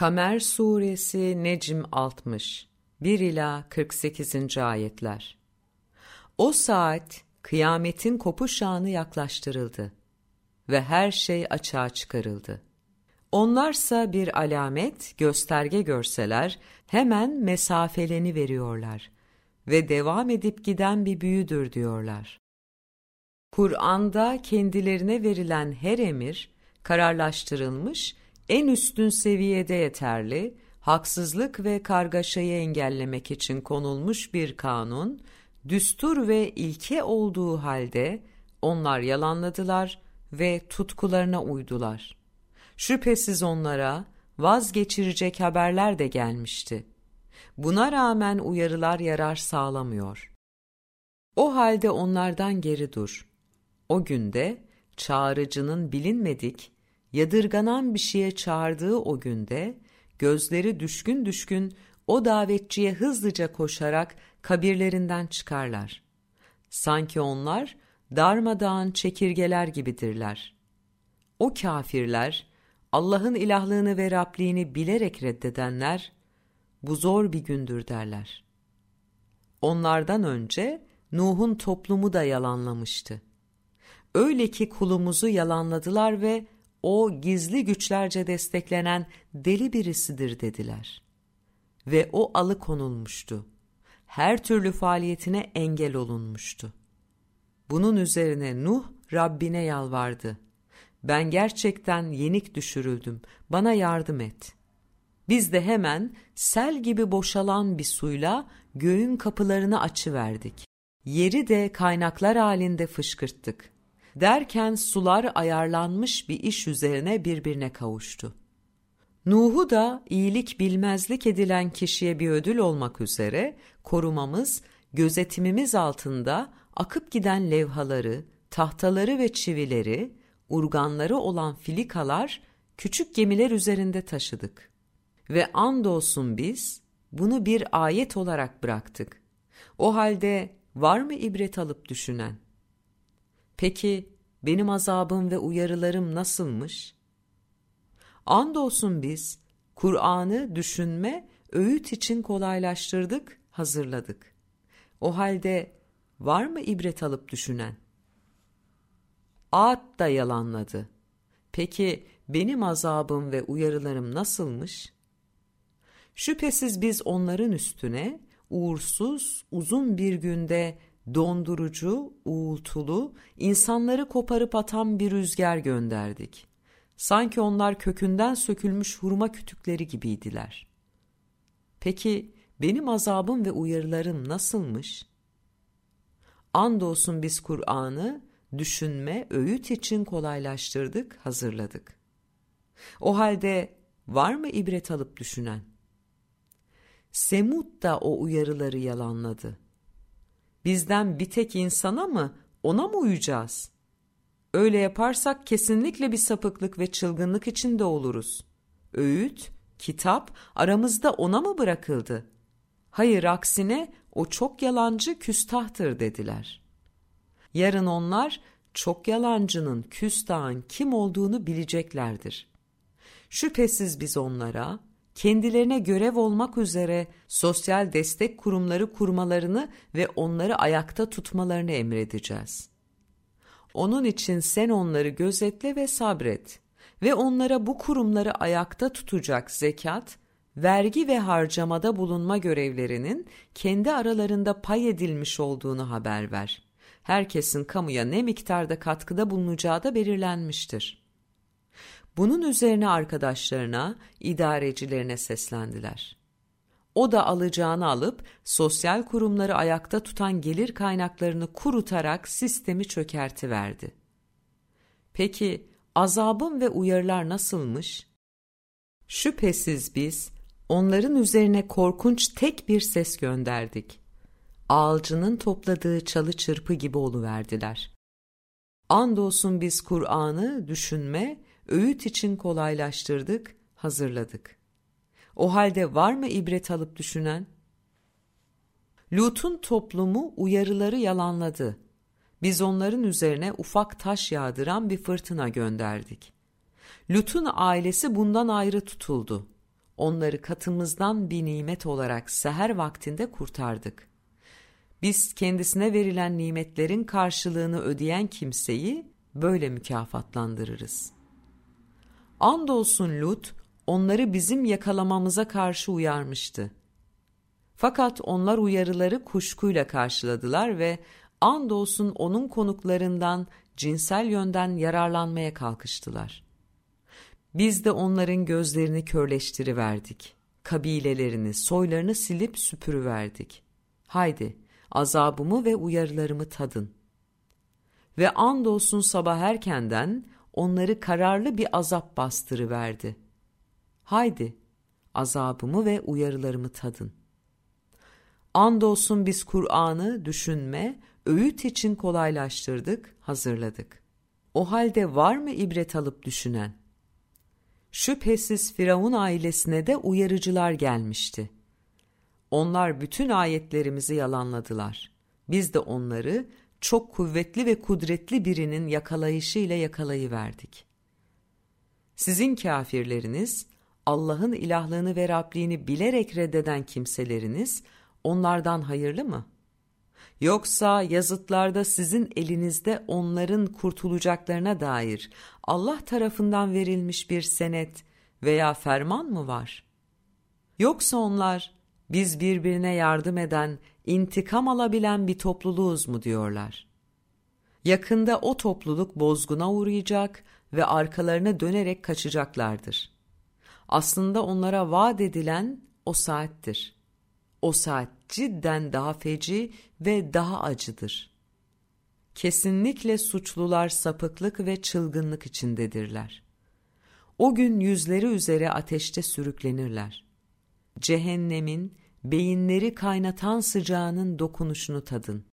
Kamer Suresi Necm 60 1 ila 48. ayetler. O saat kıyametin kopuş anı yaklaştırıldı ve her şey açığa çıkarıldı. Onlarsa bir alamet, gösterge görseler hemen mesafeleni veriyorlar ve devam edip giden bir büyüdür diyorlar. Kur'an'da kendilerine verilen her emir kararlaştırılmış en üstün seviyede yeterli, haksızlık ve kargaşayı engellemek için konulmuş bir kanun, düstur ve ilke olduğu halde onlar yalanladılar ve tutkularına uydular. Şüphesiz onlara vazgeçirecek haberler de gelmişti. Buna rağmen uyarılar yarar sağlamıyor. O halde onlardan geri dur. O günde çağrıcının bilinmedik, yadırganan bir şeye çağırdığı o günde, gözleri düşkün düşkün o davetçiye hızlıca koşarak kabirlerinden çıkarlar. Sanki onlar darmadağın çekirgeler gibidirler. O kafirler, Allah'ın ilahlığını ve Rabliğini bilerek reddedenler, bu zor bir gündür derler. Onlardan önce Nuh'un toplumu da yalanlamıştı. Öyle ki kulumuzu yalanladılar ve o gizli güçlerce desteklenen deli birisidir dediler. Ve o alıkonulmuştu. Her türlü faaliyetine engel olunmuştu. Bunun üzerine Nuh Rabbine yalvardı. Ben gerçekten yenik düşürüldüm, bana yardım et. Biz de hemen sel gibi boşalan bir suyla göğün kapılarını açıverdik. Yeri de kaynaklar halinde fışkırttık. Derken sular ayarlanmış bir iş üzerine birbirine kavuştu. Nuh'u da iyilik bilmezlik edilen kişiye bir ödül olmak üzere korumamız, gözetimimiz altında akıp giden levhaları, tahtaları ve çivileri, urganları olan filikalar küçük gemiler üzerinde taşıdık. Ve andolsun biz bunu bir ayet olarak bıraktık. O halde var mı ibret alıp düşünen? Peki benim azabım ve uyarılarım nasılmış? Andolsun biz Kur'an'ı düşünme, öğüt için kolaylaştırdık, hazırladık. O halde var mı ibret alıp düşünen? Ad da yalanladı. Peki benim azabım ve uyarılarım nasılmış? Şüphesiz biz onların üstüne uğursuz uzun bir günde dondurucu, uğultulu, insanları koparıp atan bir rüzgar gönderdik. Sanki onlar kökünden sökülmüş hurma kütükleri gibiydiler. Peki benim azabım ve uyarılarım nasılmış? Andolsun biz Kur'an'ı düşünme, öğüt için kolaylaştırdık, hazırladık. O halde var mı ibret alıp düşünen? Semud da o uyarıları yalanladı. Bizden bir tek insana mı, ona mı uyacağız? Öyle yaparsak kesinlikle bir sapıklık ve çılgınlık içinde oluruz. Öğüt, kitap aramızda ona mı bırakıldı? Hayır aksine o çok yalancı küstahtır dediler. Yarın onlar çok yalancının küstahın kim olduğunu bileceklerdir. Şüphesiz biz onlara kendilerine görev olmak üzere sosyal destek kurumları kurmalarını ve onları ayakta tutmalarını emredeceğiz. Onun için sen onları gözetle ve sabret ve onlara bu kurumları ayakta tutacak zekat, vergi ve harcamada bulunma görevlerinin kendi aralarında pay edilmiş olduğunu haber ver. Herkesin kamuya ne miktarda katkıda bulunacağı da belirlenmiştir. Bunun üzerine arkadaşlarına, idarecilerine seslendiler. O da alacağını alıp sosyal kurumları ayakta tutan gelir kaynaklarını kurutarak sistemi çökertiverdi. Peki azabım ve uyarılar nasılmış? Şüphesiz biz onların üzerine korkunç tek bir ses gönderdik. Ağalcının topladığı çalı çırpı gibi oluverdiler. Andolsun biz Kur'an'ı düşünme öğüt için kolaylaştırdık, hazırladık. O halde var mı ibret alıp düşünen? Lut'un toplumu uyarıları yalanladı. Biz onların üzerine ufak taş yağdıran bir fırtına gönderdik. Lut'un ailesi bundan ayrı tutuldu. onları katımızdan bir nimet olarak seher vaktinde kurtardık. Biz kendisine verilen nimetlerin karşılığını ödeyen kimseyi böyle mükafatlandırırız. Andolsun Lut, onları bizim yakalamamıza karşı uyarmıştı. Fakat onlar uyarıları kuşkuyla karşıladılar ve andolsun onun konuklarından cinsel yönden yararlanmaya kalkıştılar. Biz de onların gözlerini körleştiriverdik. Kabilelerini, soylarını silip süpürüverdik. Haydi, azabımı ve uyarılarımı tadın. Ve andolsun sabah erkenden onları kararlı bir azap bastırıverdi. Haydi, azabımı ve uyarılarımı tadın. Andolsun biz Kur'an'ı düşünme, öğüt için kolaylaştırdık, hazırladık. O halde var mı ibret alıp düşünen? Şüphesiz Firavun ailesine de uyarıcılar gelmişti. Onlar bütün ayetlerimizi yalanladılar. Biz de onları çok kuvvetli ve kudretli birinin yakalayışıyla yakalayıverdik. Sizin kafirleriniz, Allah'ın ilahlığını ve Rabliğini bilerek reddeden kimseleriniz, onlardan hayırlı mı? Yoksa yazıtlarda sizin elinizde onların kurtulacaklarına dair Allah tarafından verilmiş bir senet veya ferman mı var? Yoksa onlar biz birbirine yardım eden, intikam alabilen bir topluluğuz mu diyorlar. Yakında o topluluk bozguna uğrayacak ve arkalarına dönerek kaçacaklardır. Aslında onlara vaat edilen o saattir. O saat cidden daha feci ve daha acıdır. Kesinlikle suçlular sapıklık ve çılgınlık içindedirler. O gün yüzleri üzere ateşte sürüklenirler. Cehennemin beyinleri kaynatan sıcağının dokunuşunu tadın.